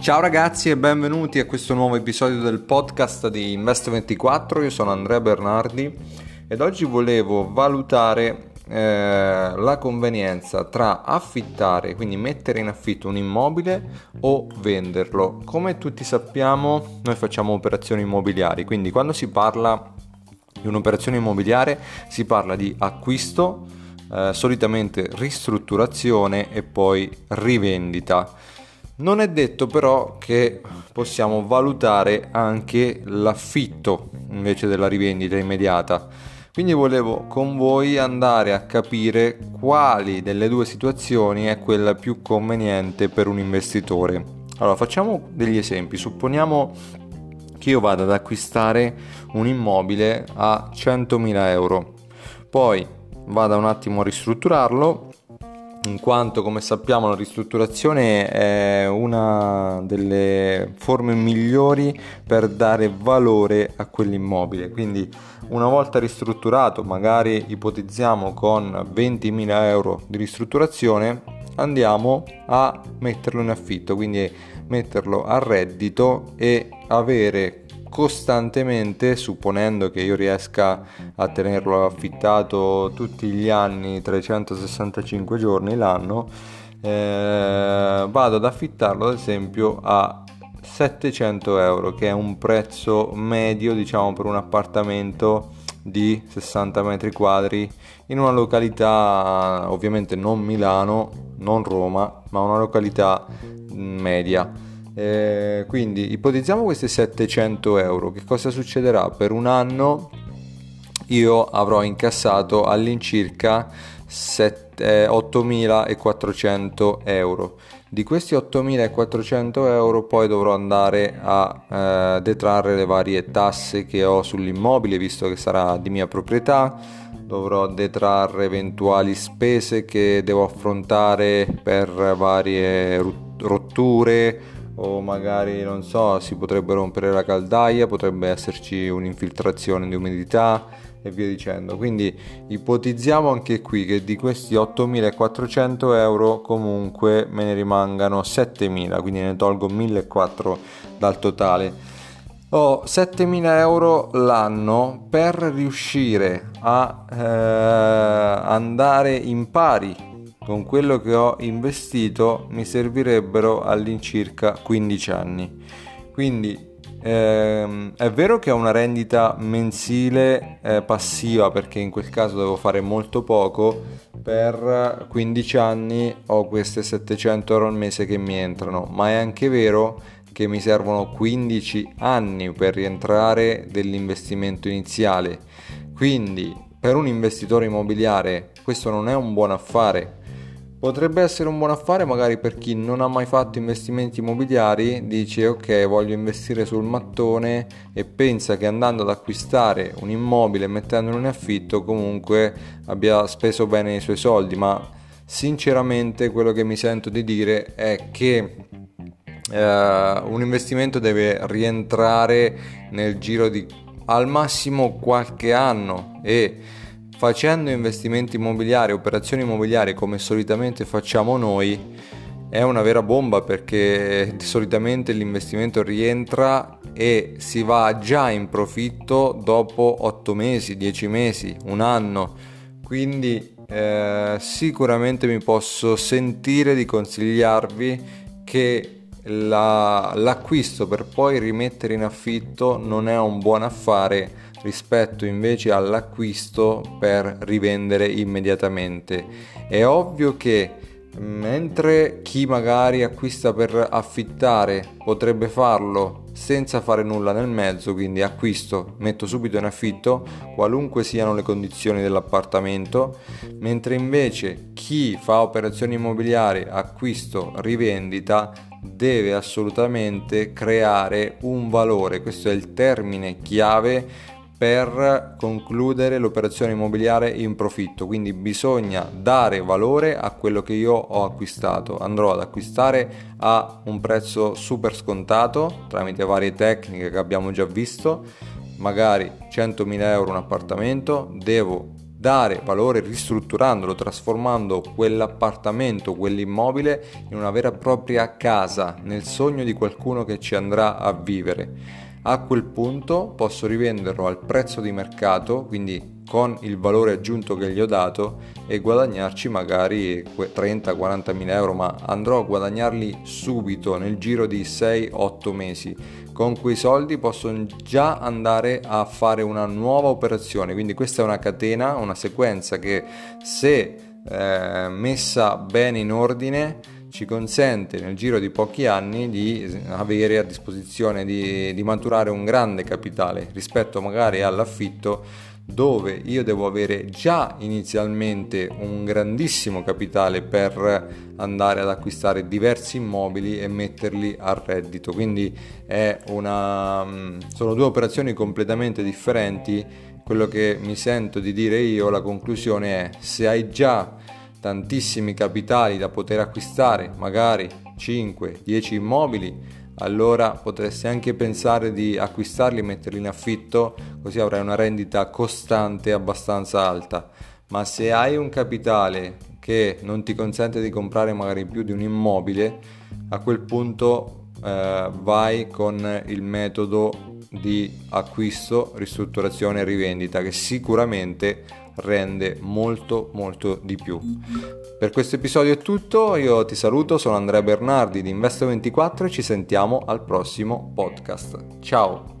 Ciao ragazzi e benvenuti a questo nuovo episodio del podcast di Invest24, io sono Andrea Bernardi ed oggi volevo valutare eh, la convenienza tra affittare, quindi mettere in affitto un immobile o venderlo. Come tutti sappiamo noi facciamo operazioni immobiliari, quindi quando si parla di un'operazione immobiliare si parla di acquisto, eh, solitamente ristrutturazione e poi rivendita. Non è detto però che possiamo valutare anche l'affitto invece della rivendita immediata. Quindi volevo con voi andare a capire quali delle due situazioni è quella più conveniente per un investitore. Allora facciamo degli esempi. Supponiamo che io vada ad acquistare un immobile a 100.000 euro, poi vada un attimo a ristrutturarlo in quanto come sappiamo la ristrutturazione è una delle forme migliori per dare valore a quell'immobile. Quindi una volta ristrutturato, magari ipotizziamo con 20.000 euro di ristrutturazione, andiamo a metterlo in affitto, quindi metterlo a reddito e avere costantemente, supponendo che io riesca a tenerlo affittato tutti gli anni, 365 giorni l'anno, eh, vado ad affittarlo ad esempio a 700 euro, che è un prezzo medio diciamo per un appartamento di 60 metri quadri in una località ovviamente non Milano, non Roma, ma una località media. Eh, quindi ipotizziamo questi 700 euro, che cosa succederà? Per un anno io avrò incassato all'incirca 7, eh, 8.400 euro. Di questi 8.400 euro poi dovrò andare a eh, detrarre le varie tasse che ho sull'immobile visto che sarà di mia proprietà, dovrò detrarre eventuali spese che devo affrontare per varie rotture o magari non so si potrebbe rompere la caldaia potrebbe esserci un'infiltrazione di umidità e via dicendo. Quindi ipotizziamo anche qui che di questi 8400 euro comunque me ne rimangano 7000 quindi ne tolgo 1400 dal totale. Ho 7.000 euro l'anno per riuscire a eh, andare in pari con quello che ho investito mi servirebbero all'incirca 15 anni. Quindi ehm, è vero che ho una rendita mensile eh, passiva perché in quel caso devo fare molto poco, per 15 anni ho queste 700 euro al mese che mi entrano, ma è anche vero che mi servono 15 anni per rientrare dell'investimento iniziale. Quindi per un investitore immobiliare questo non è un buon affare Potrebbe essere un buon affare magari per chi non ha mai fatto investimenti immobiliari, dice ok voglio investire sul mattone e pensa che andando ad acquistare un immobile e mettendolo in affitto comunque abbia speso bene i suoi soldi, ma sinceramente quello che mi sento di dire è che eh, un investimento deve rientrare nel giro di al massimo qualche anno e facendo investimenti immobiliari, operazioni immobiliari come solitamente facciamo noi, è una vera bomba perché solitamente l'investimento rientra e si va già in profitto dopo 8 mesi, 10 mesi, un anno. Quindi eh, sicuramente mi posso sentire di consigliarvi che la, l'acquisto per poi rimettere in affitto non è un buon affare rispetto invece all'acquisto per rivendere immediatamente. È ovvio che mentre chi magari acquista per affittare potrebbe farlo senza fare nulla nel mezzo, quindi acquisto, metto subito in affitto, qualunque siano le condizioni dell'appartamento, mentre invece chi fa operazioni immobiliari, acquisto, rivendita, deve assolutamente creare un valore, questo è il termine chiave per concludere l'operazione immobiliare in profitto. Quindi bisogna dare valore a quello che io ho acquistato. Andrò ad acquistare a un prezzo super scontato tramite varie tecniche che abbiamo già visto. Magari 100.000 euro un appartamento. Devo dare valore ristrutturandolo, trasformando quell'appartamento, quell'immobile in una vera e propria casa, nel sogno di qualcuno che ci andrà a vivere. A quel punto posso rivenderlo al prezzo di mercato, quindi con il valore aggiunto che gli ho dato e guadagnarci magari 30-40 mila euro, ma andrò a guadagnarli subito nel giro di 6-8 mesi. Con quei soldi posso già andare a fare una nuova operazione, quindi questa è una catena, una sequenza che se eh, messa bene in ordine ci consente nel giro di pochi anni di avere a disposizione di, di maturare un grande capitale rispetto magari all'affitto dove io devo avere già inizialmente un grandissimo capitale per andare ad acquistare diversi immobili e metterli a reddito. Quindi una, sono due operazioni completamente differenti. Quello che mi sento di dire io, la conclusione è se hai già tantissimi capitali da poter acquistare, magari 5-10 immobili, allora potresti anche pensare di acquistarli e metterli in affitto, così avrai una rendita costante abbastanza alta. Ma se hai un capitale che non ti consente di comprare magari più di un immobile, a quel punto eh, vai con il metodo di acquisto, ristrutturazione e rivendita che sicuramente rende molto molto di più. Per questo episodio è tutto, io ti saluto, sono Andrea Bernardi di Investo24 e ci sentiamo al prossimo podcast. Ciao!